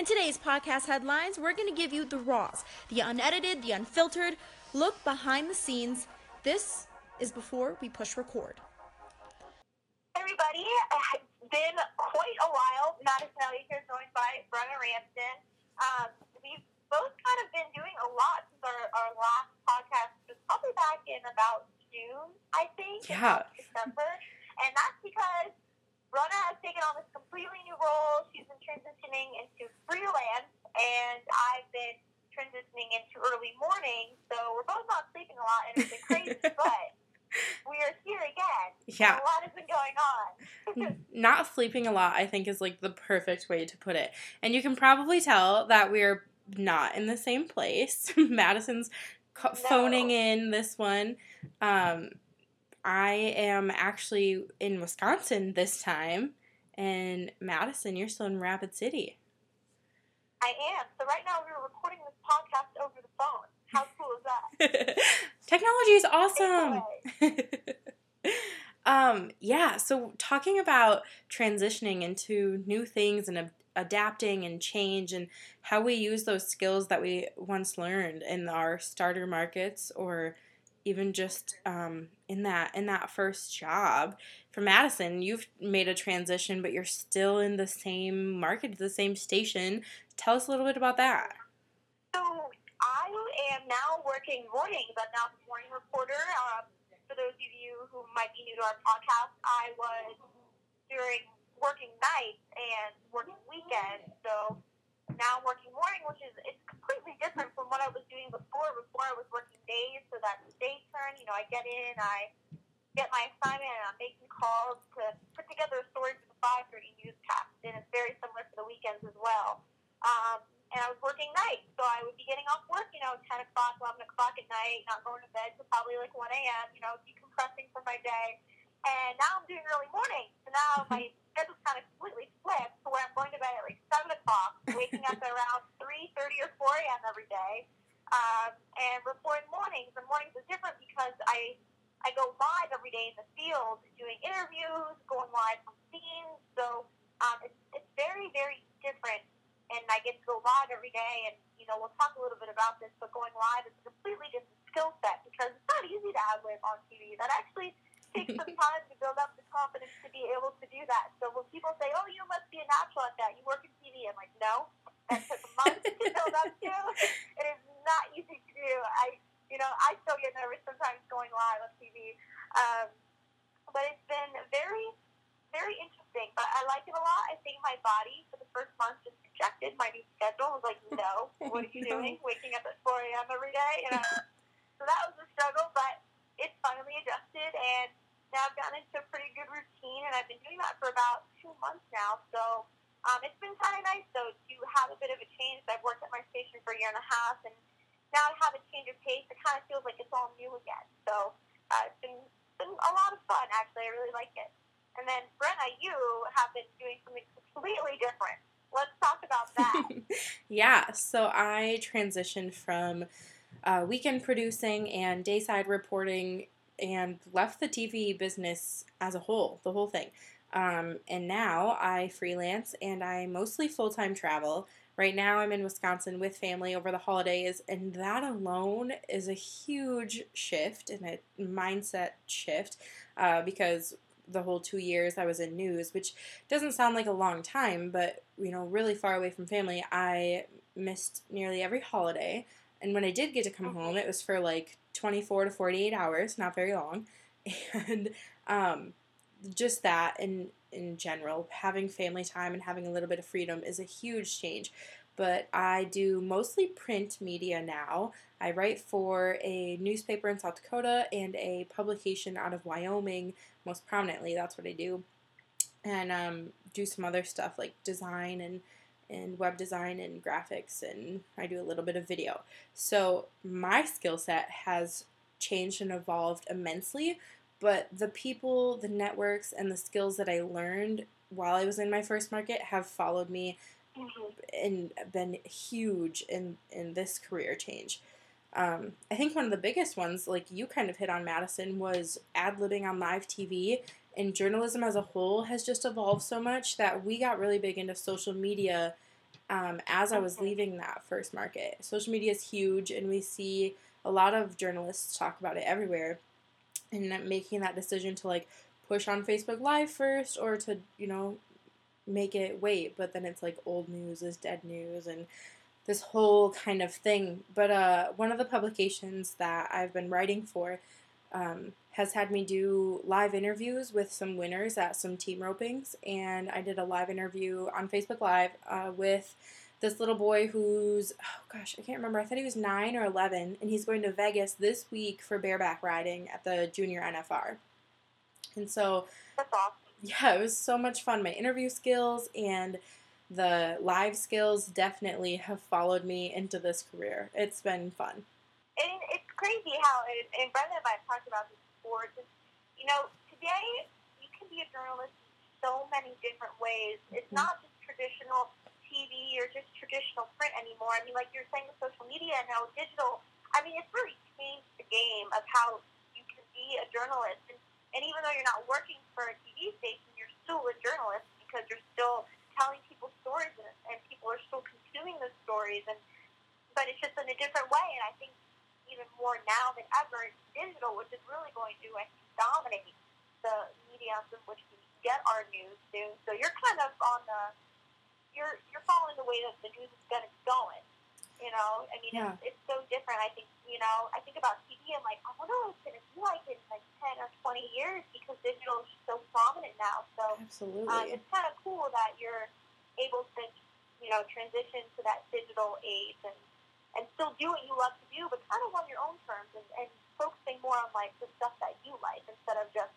In today's podcast headlines, we're going to give you the raws, the unedited, the unfiltered look behind the scenes. This is before we push record. Everybody, it's been quite a while. Madison Elliott here, joined by Brenna Ramsden. Um, we've both kind of been doing a lot since our, our last podcast, which was probably back in about June, I think. Yeah. December. And that's because Brenna has taken on this completely new role. She's been transitioning into freelance, and I've been transitioning into early morning. So we're both not sleeping a lot, and it's been crazy, but we are here again. Yeah. A lot has been going on. Not sleeping a lot, I think, is like the perfect way to put it. And you can probably tell that we're not in the same place. Madison's co- No. phoning in this one. Um, I am actually in Wisconsin this time. And Madison, you're still in Rapid City. I am. So right now we're recording this podcast over the phone. How cool is that? Technology is awesome. um, yeah, so talking about transitioning into new things and ab- adapting and change and how we use those skills that we once learned in our starter markets or even just um, in that in that first job for Madison, you've made a transition, but you're still in the same market, the same station. Tell us a little bit about that. So I am now working mornings. I'm now the morning reporter. Um, for those of you who might be new to our podcast, I was during working nights and working weekends. So now working morning, which is it's completely different from what I was doing before. Before I was working days, so that's day turn. You know, I get in, I get my assignment, and I'm making calls to put together a story for the 5:30 newscast, and it's very similar for the weekends as well. Um, and I was working nights, so I would be getting off work, you know, 10 o'clock, 11 o'clock at night, not going to bed till probably like 1 a.m., you know, decompressing from my day. And now I'm doing early morning, so now my schedule's kind of completely flipped to where I'm going to bed at like 7 o'clock, waking up at around 3.30 or 4 a.m. every day, um, and reporting mornings. And mornings is different because I I go live every day in the field doing interviews, going live from scenes. So um, it's, it's very, very different. And I get to go live every day. And, you know, we'll talk a little bit about this, but going live is a completely different skill set because it's not easy to ad lib on TV. That actually takes some time to build up the confidence to be able to do that. So when people say, oh, you must be a natural at that, you work in TV, I'm like, no. That took months to build up to. It is not easy to do. I, you know, I still get nervous sometimes going live on TV. Um, but it's been very, very interesting. But I like it a lot. I think my body for the first month just rejected my new schedule. I was like, no, what are you No. doing? Waking up at 4 a.m. every day? You know? so that was a struggle, but it's finally adjusted. And now I've gotten into a pretty good routine. And I've been doing that for about two months now. So um, it's been kind of nice, though, to have a bit of a change. I've worked at my station for a year and a half. And now to have a change of pace, it kind of feels like it's all new again. So uh, it's been, been a lot of fun, actually. I really like it. And then, Brenna, you have been doing something completely different. Let's talk about that. yeah, so I transitioned from uh, weekend producing and dayside reporting and left the TV business as a whole, the whole thing. Um, and now I freelance and I mostly full time travel. Right now I'm in Wisconsin with family over the holidays, and that alone is a huge shift and a mindset shift uh, because the whole two years I was in news, which doesn't sound like a long time, but you know, really far away from family, I missed nearly every holiday. And when I did get to come home, it was for like 24 to 48 hours, not very long. And um, just that in in general, having family time and having a little bit of freedom is a huge change. But I do mostly print media now. I write for a newspaper in South Dakota and a publication out of Wyoming, most prominently. That's what I do. And um, do some other stuff like design and and web design and graphics and I do a little bit of video. So my skill set has changed and evolved immensely, but the people, the networks and the skills that I learned while I was in my first market have followed me Mhm. and been huge in in this career change. Um, I think one of the biggest ones, like you kind of hit on Madison, was ad libbing on live TV. And journalism as a whole has just evolved so much that we got really big into social media um, as I was leaving that first market. Social media is huge, and we see a lot of journalists talk about it everywhere. And making that decision to like push on Facebook Live first, or to you know make it wait, but then it's like old news is dead news, and this whole kind of thing. But uh, one of the publications that I've been writing for um, has had me do live interviews with some winners at some team ropings, and I did a live interview on Facebook Live uh, with this little boy who's oh gosh I can't remember I thought he was nine or eleven, and he's going to Vegas this week for bareback riding at the junior NFR, and so That's awesome. yeah, it was so much fun. My interview skills and the live skills definitely have followed me into this career. It's been fun. And it's crazy how, it, and Brenna and I have talked about this before. Just, you know, today you can be a journalist in so many different ways. It's Mhm. not just traditional TV or just traditional print anymore. I mean, like you're saying social media and now digital, I mean, it's really changed the game of how you can be a journalist. And, and even though you're not working for a TV station, you're still a journalist because you're still telling people stories and, and people are still consuming those stories. And but it's just in a different way. And I think even more now than ever, it's digital, which is really going to I think, dominate the mediums in which we get our news soon. So you're kind of on the you're you're following the way that the news is to going. You know, I mean, Yeah. it's, it's so different. I think you know, I think about TV. I'm like, I wonder what it's going to be like in like ten or twenty years because digital is so prominent now. So um, it's kind of cool that you're able to, you know, transition to that digital age and and still do what you love to do, but kind of on your own terms and, and focusing more on like the stuff that you like instead of just,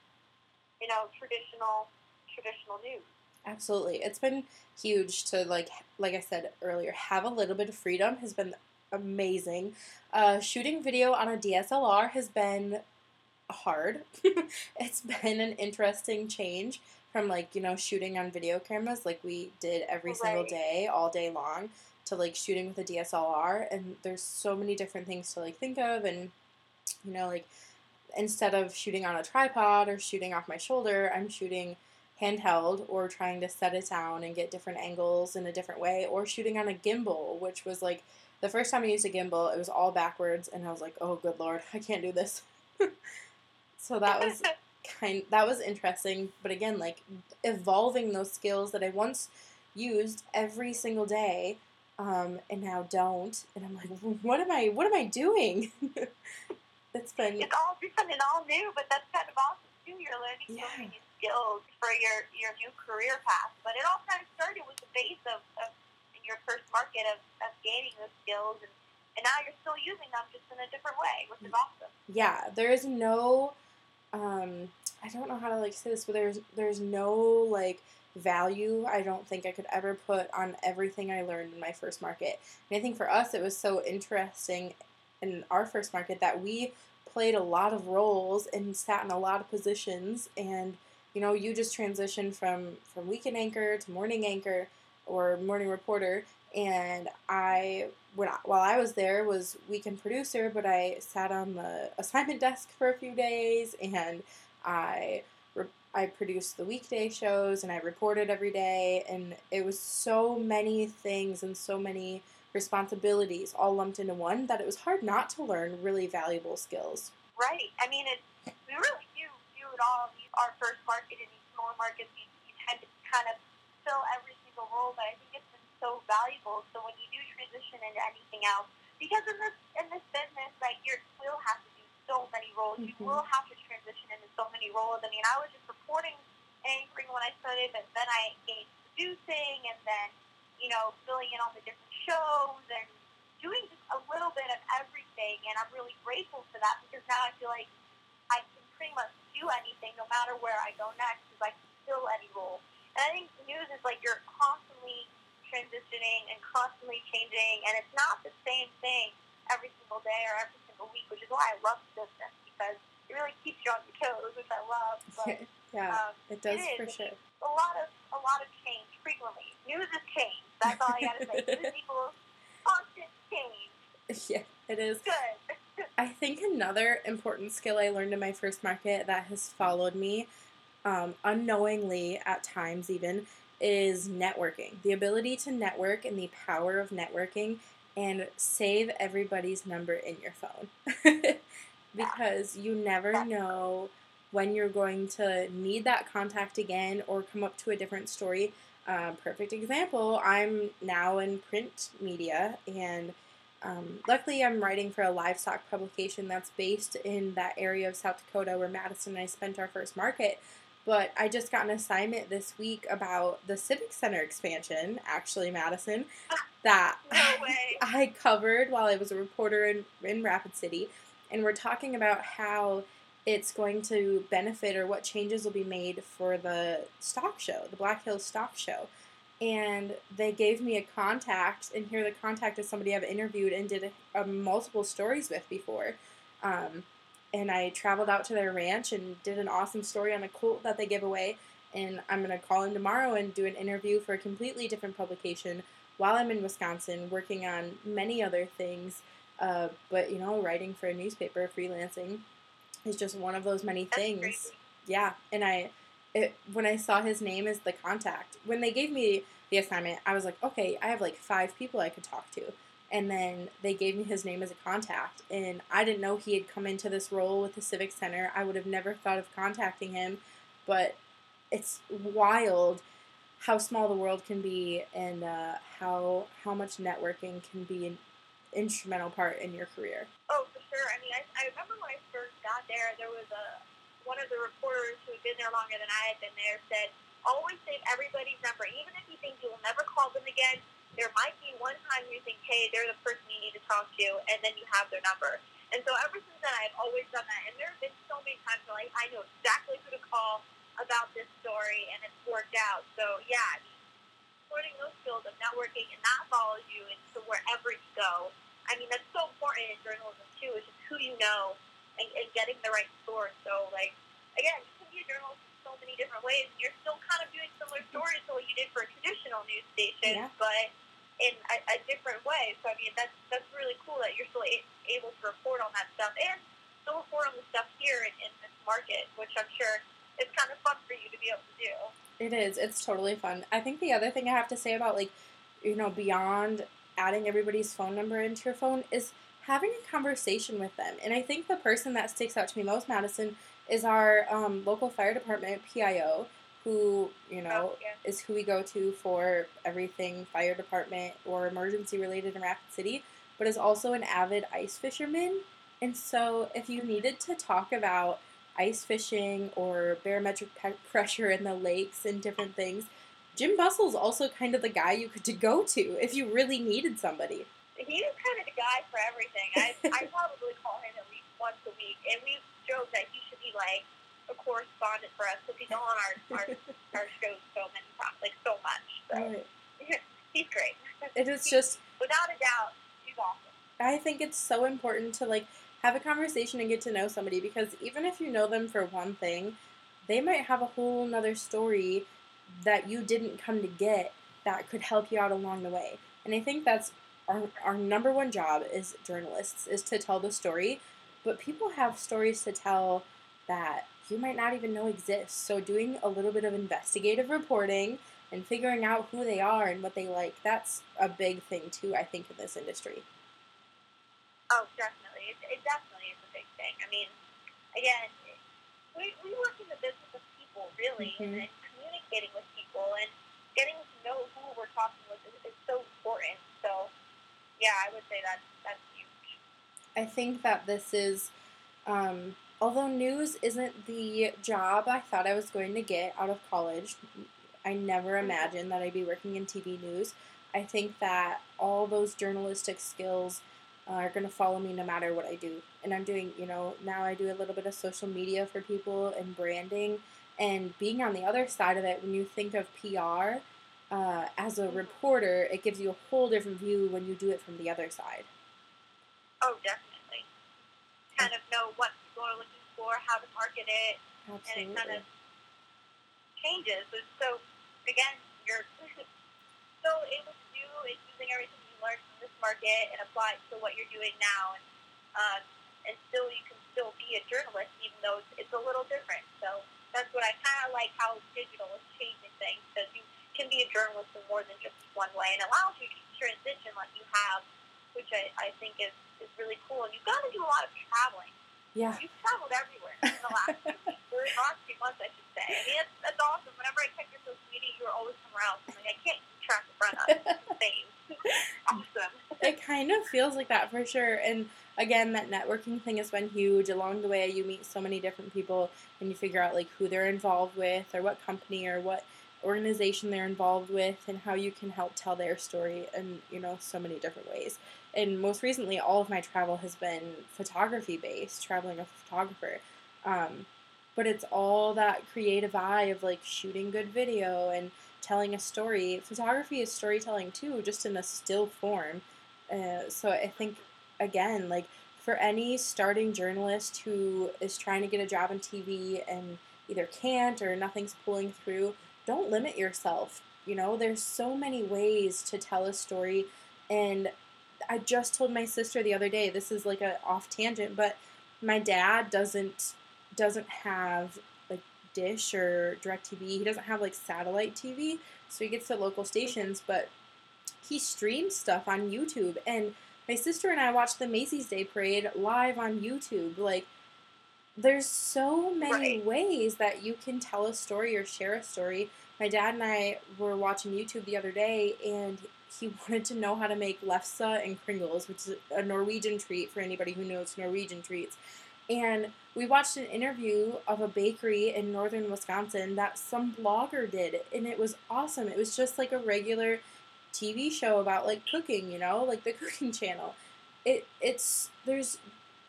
you know, traditional traditional news. Absolutely. It's been huge to like like I said earlier, have a little bit of freedom has been amazing. Uh, shooting video on a DSLR has been hard. it's been an interesting change from like, you know, shooting on video cameras like we did every single day, all day long, to like shooting with a DSLR and there's so many different things to like think of and you know, like instead of shooting on a tripod or shooting off my shoulder, I'm shooting handheld or trying to set it down and get different angles in a different way or shooting on a gimbal, which was like the first time I used a gimbal, it was all backwards and I was like, "Oh good lord, I can't do this." so that was kind that was interesting, but again, like evolving those skills that I once used every single day um, and now don't and I'm like, "What am I what am I doing?" it's been it's all different and all new, but that's kind of awesome too. You're learning so Yeah. many skills for your your new career path. But it all kind of started with the base of, of in your first market of, of gaining those skills, and, and now you're still using them just in a different way, which is awesome. yeah there is no um i don't know how to like say this but there's there's no like value i don't think i could ever put on everything i learned in my first market and i think for us it was so interesting in our first market that we played a lot of roles and sat in a lot of positions and you know you just transitioned from from weekend anchor to morning anchor or morning reporter and i when I, while I was there was weekend producer, but I sat on the assignment desk for a few days, and I I produced the weekday shows, and I reported every day, and it was so many things and so many responsibilities all lumped into one that it was hard not to learn really valuable skills. Right. I mean, it, we really do do it all. We, our first market in markets, you, you tend to kind of fill every single role, but I think it's been so valuable. So when you do transition into anything else, because in this in this business, like you will have to do so many roles. You Mhm. will have to transition into so many roles. I mean, I was just reporting anchoring when I started, but then I engaged producing, and then you know filling in on the different shows and doing just a little bit of everything. And I'm really grateful for that because now I feel like I can pretty much do anything no matter where I go next because I can fill any role. And I think news is like you're constantly transitioning and constantly changing, and it's not the same thing every single day or every single week, which is why I love the business because it really keeps you on your toes, which I love. But yeah, um, it does it for sure. a lot of a lot of change frequently. News is change. That's all I gotta say. News equals constant change. yeah, it is. Good. I think another important skill I learned in my first market that has followed me um, unknowingly at times, even, is networking. The ability to network and the power of networking and save everybody's number in your phone. because you never know when you're going to need that contact again or come up to a different story. Uh, perfect example I'm now in print media, and um, luckily I'm writing for a livestock publication that's based in that area of South Dakota where Madison and I spent our first market. But I just got an assignment this week about the Civic Center expansion, actually, Madison, that No way. I covered while I was a reporter in, in Rapid City. And we're talking about how it's going to benefit or what changes will be made for the stock show, the Black Hills Stock Show. And they gave me a contact, and here the contact is somebody I've interviewed and did a, a multiple stories with before. Um, and I traveled out to their ranch and did an awesome story on a colt that they give away. And I'm gonna call in tomorrow and do an interview for a completely different publication while I'm in Wisconsin, working on many other things. Uh, but you know, writing for a newspaper, freelancing, is just one of those many That's things. crazy. Yeah, and I, it, when I saw his name as the contact, when they gave me the assignment, I was like, okay, I have like five people I could talk to. And then they gave me his name as a contact, and I didn't know he had come into this role with the Civic Center. I would have never thought of contacting him, but it's wild how small the world can be and uh, how how much networking can be an instrumental part in your career. Oh, for sure. I mean, I, I remember when I first got there, there was a one of the reporters who had been there longer than I had been there said, always save everybody's number, even if you think you will never call them again. There might be one time you think, hey, they're the person you need to talk to, and then you have their number. And so ever since then, I've always done that. And there have been so many times where like, I know exactly who to call about this story, and it's worked out. So yeah, I mean, learning those skills of networking, and that follows you into wherever you go. I mean, that's so important in journalism too, is just who you know and, and getting the right source. So, like, again, you can be a journalist in so many different ways. and You're still kind of doing similar stories to what you did for a traditional news station, Yeah. but in a, a different way. So, I mean, that's that's really cool that you're still a- able to report on that stuff and still report on the stuff here in, in this market, which I'm sure is kind of fun for you to be able to do. It is. It's totally fun. I think the other thing I have to say about like, you know, beyond adding everybody's phone number into your phone is having a conversation with them. And I think the person that sticks out to me most, Madison, is our um, local fire department PIO, who you oh, know Oh, yeah. is who we go to for everything fire department or emergency related in Rapid City, but is also an avid ice fisherman. And so, if you needed to talk about ice fishing or barometric pe- pressure in the lakes and different things, Jim Bustle's also kind of the guy you could to go to if you really needed somebody. He's kind of the guy for everything. I, I probably call him at least once a week, and we joke that he should be like correspondent for us because he's on our, our our shows so many times, like so much. So he's great. It is just Without a doubt, he's awesome. I think it's so important to like have a conversation and get to know somebody because even if you know them for one thing, they might have a whole nother story that you didn't come to get that could help you out along the way. And I think that's our, our number one job as journalists is to tell the story. But people have stories to tell that you might not even know exist. So doing a little bit of investigative reporting and figuring out who they are and what they like, that's a big thing too, I think, in this industry. Oh, definitely. It, it definitely is a big thing. I mean, again, we, we work in the business of people, really, Mhm. and communicating with people and getting to know who we're talking with is, is so important. So, yeah, I would say that that's huge. I think that this is, um, although news isn't the job I thought I was going to get out of college, I never imagined that I'd be working in TV news. I think that all those journalistic skills are going to follow me no matter what I do. And I'm doing, you know, now I do a little bit of social media for people and branding. And being on the other side of it, when you think of PR, uh, as a reporter, it gives you a whole different view when you do it from the other side. Oh, definitely. Kind of know what people are looking for, how to market it, and it kind of changes. And so, again, you're still able to do is using everything you learned from this market and apply it to what you're doing now. And, um, and still, you can still be a journalist, even though it's, it's a little different. So that's what I kind of like how digital is changing things because you, can be a journalist in more than just one way, and allows you to transition like you have, which I, I think is, is really cool. And you've got to do a lot of traveling. Yeah. You've traveled everywhere in the last weeks, or last few months, I should say. I mean, that's, that's awesome. Whenever I check your social media, you're always somewhere else. I'm like, I can't keep track of. It's awesome. it kind of feels like that for sure. And again, that networking thing has been huge. Along the way, you meet so many different people and you figure out like who they're involved with or what company or what organization they're involved with and how you can help tell their story in, you know, so many different ways. And most recently, all of my travel has been photography based, traveling a photographer. Um, but it's all that creative eye of like shooting good video and telling a story. Photography is storytelling too, just in a still form. Uh, so I think, again, like for any starting journalist who is trying to get a job in TV and either can't or nothing's pulling through, don't limit yourself. You know, there's so many ways to tell a story. And I just told my sister the other day, this is like a off tangent, but my dad doesn't doesn't have like dish or direct TV. He doesn't have like satellite TV. So he gets to local stations, but he streams stuff on YouTube and my sister and I watched the Macy's Day Parade live on YouTube. Like there's so many Right. ways that you can tell a story or share a story. My dad and I were watching YouTube the other day, and he wanted to know how to make lefse and kringles, which is a Norwegian treat for anybody who knows Norwegian treats. And we watched an interview of a bakery in northern Wisconsin that some blogger did, and it was awesome. It was just like a regular TV show about like cooking, you know, like the cooking channel. It it's there's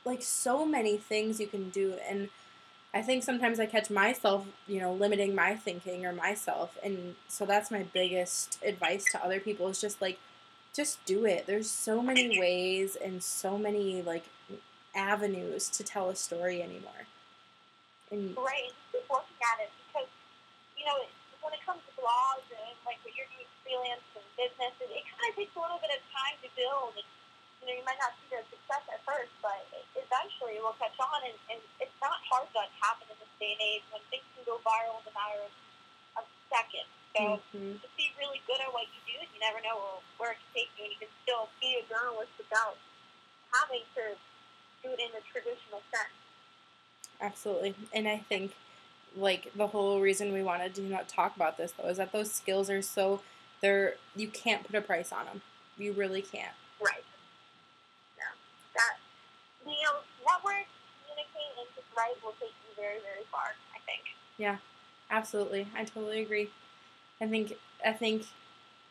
like so many things you can do and I think sometimes I catch myself, you know, limiting my thinking or myself and so that's my biggest advice to other people is just like just do it. There's so many ways and so many like avenues to tell a story anymore. And Right, keep working at it because, you know, when it comes to blogs and like what you're doing freelance and business, it, it kind of takes a little bit of time to build. And, you know, you might not see the success at first, but eventually it will catch on. And, and it's not hard to happen in this day and age when things can go viral in a matter of, of seconds. So Mhm. just be really good at what you do, and you never know where it can take you. And you can still be a journalist without having to do it in a traditional sense. Absolutely. And I think like the whole reason we wanted to not talk about this though is that those skills are so they're you can't put a price on them. You really can't. Right. Yeah. That you know, network, communicate, and just write will take you very, very far. I think. Yeah, absolutely. I totally agree. I think I think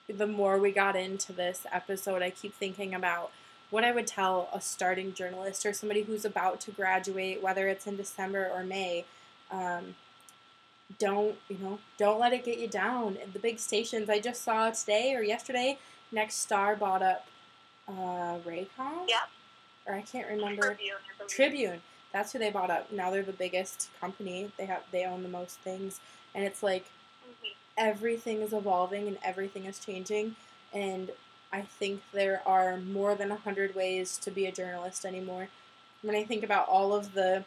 the more we got into this episode, I keep thinking about what I would tell a starting journalist or somebody who's about to graduate, whether it's in December or May. Um, don't you know? Don't let it get you down. The big stations I just saw today or yesterday. Nexstar bought up uh, Raycom. Yep. Or I can't remember. Tribune. Tribune. That's who they bought up. Now they're the biggest company. They have they own the most things, and it's like Mhm. everything is evolving and everything is changing. And I think there are more than a hundred ways to be a journalist anymore. When I think about all of the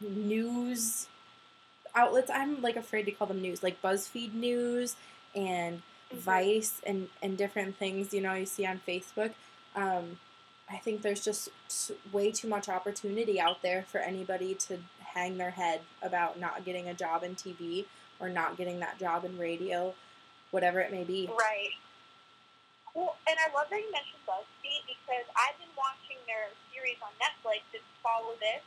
news outlets, I'm like afraid to call them news, like BuzzFeed News and Mhm. Vice and and different things you know you see on Facebook. Um, I think there's just way too much opportunity out there for anybody to hang their head about not getting a job in TV or not getting that job in radio, whatever it may be. Right. Well, and I love that you mentioned BuzzFeed because I've been watching their series on Netflix to follow this,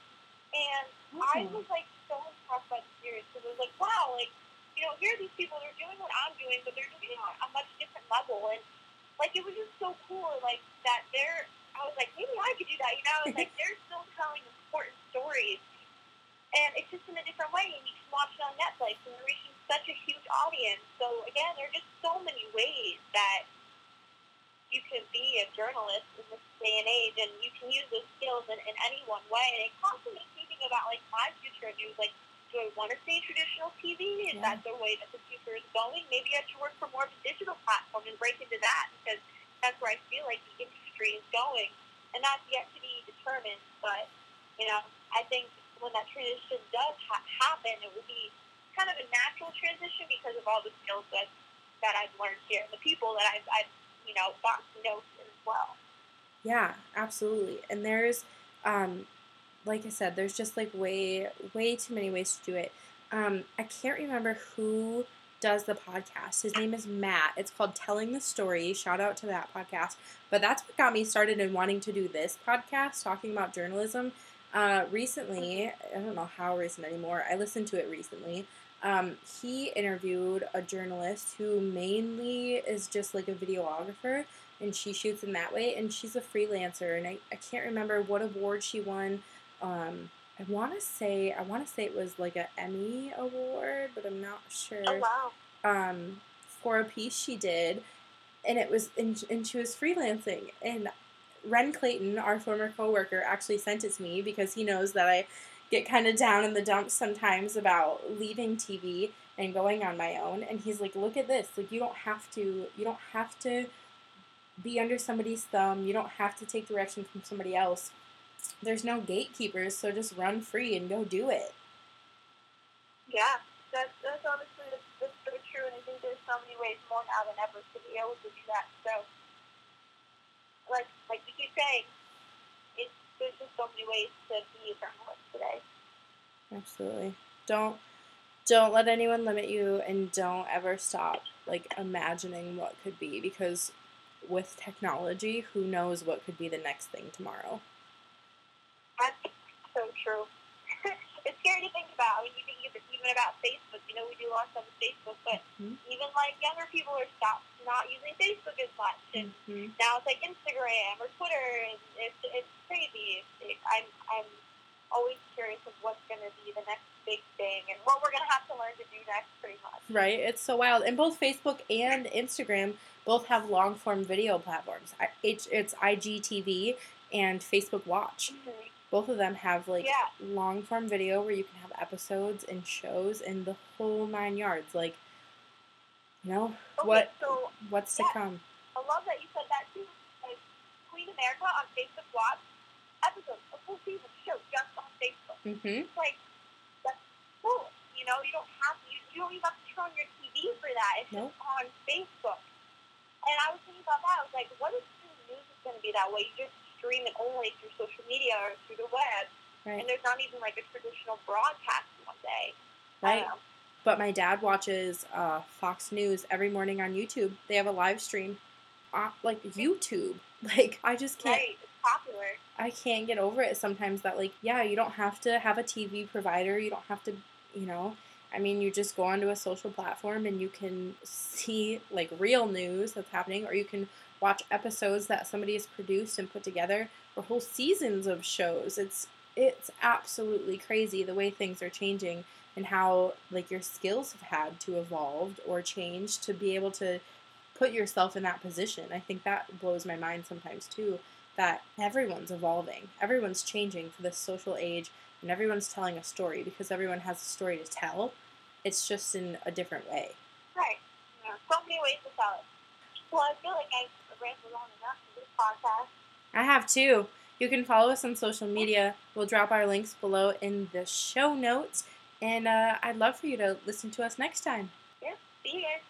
and I Hmm. was like so impressed by the series because it was like, wow, like you know, here are these people they're doing what I'm doing, but they're doing it on a much different level, and like it was just so cool, like that they're. I was like, maybe I could do that, you know. It's like they're still telling important stories, and it's just in a different way, and you can watch it on Netflix, and they're reaching such a huge audience. So again, there are just so many ways that you can be a journalist in this day and age, and you can use those skills in, in any one way. And it constantly makes me think about like my future in news. Like, do I want to stay traditional TV? Is Yeah. that the way that the future is going? Maybe I should work for more of a digital platform and break into that because that's where I feel like the industry is going, and that's yet to be determined. But you know, I think when that transition does ha- happen, it will be kind of a natural transition because of all the skill sets that I've learned here, and the people that I've, I've you know, gotten to know as well. Yeah, absolutely. And there's, um, like I said, there's just like way, way too many ways to do it. Um, I can't remember who does the podcast. His name is Matt. It's called Telling the Story. Shout out to that podcast. But that's what got me started in wanting to do this podcast, talking about journalism. Uh, recently, I don't know how recent anymore. I listened to it recently. Um, he interviewed a journalist who mainly is just like a videographer and she shoots in that way and she's a freelancer and I, I can't remember what award she won um, i want to say i want to say it was like an emmy award but i'm not sure Oh wow. um, for a piece she did, and it was and, and she was freelancing. And Ren Clayton, our former coworker, actually sent it to me because he knows that I get kind of down in the dumps sometimes about leaving TV and going on my own. And he's like, "Look at this! Like you don't have to. You don't have to." Be under somebody's thumb. You don't have to take direction from somebody else. There's no gatekeepers, so just run free and go do it. Yeah, that's that's honestly that's, that's so true, and I think there's so many ways more now than ever to be able to do that. So, like like we keep saying, it's there's just so many ways to be a journalist today. Absolutely. Don't don't let anyone limit you and don't ever stop like imagining what could be because with technology, who knows what could be the next thing tomorrow. True. it's scary to think about when you think even about Facebook. You know, we do a lot of stuff with Facebook, but Mhm. even like younger people are stopped not using Facebook as much, and Mhm. now it's like Instagram or Twitter, and it's it's crazy. It, I'm I'm always curious of what's going to be the next big thing and what we're going to have to learn to do next, pretty much. Right? It's so wild. And both Facebook and Instagram both have long form video platforms. It's, it's IGTV and Facebook Watch. Both of them have like Yeah. long form video where you can have episodes and shows and the whole nine yards. Like, you know, Okay, what So what's to come? I love that you said that too. Like Queen America on Facebook Watch episodes, a full season show just on Facebook. Mm-hmm. It's like that's cool. You know, you don't have to. You, you don't even have to turn on your TV for that. It's Nope. just on Facebook. And I was thinking about that. I was like, what if the news is going to be that way? You just stream it only through social media or through the web, Right. and there's not even like a traditional broadcast one day. Right. don't. But my dad watches uh, Fox News every morning on YouTube. They have a live stream, uh, like YouTube. Like I just can't. Right? It's popular. I can't get over it sometimes that like yeah, you don't have to have a TV provider. You don't have to, you know. I mean, you just go onto a social platform and you can see like real news that's happening, or you can watch episodes that somebody has produced and put together, or whole seasons of shows. It's it's absolutely crazy the way things are changing and how like your skills have had to evolve or change to be able to put yourself in that position. I think that blows my mind sometimes too that everyone's evolving, everyone's changing for this social age, and everyone's telling a story because everyone has a story to tell. It's just in a different way. Right. Yeah. So many ways to tell it. Well, I feel like I rambled on enough for this podcast. I have too. You can follow us on social media. We'll drop our links below in the show notes. And uh, I'd love for you to listen to us next time. Yeah, See you guys.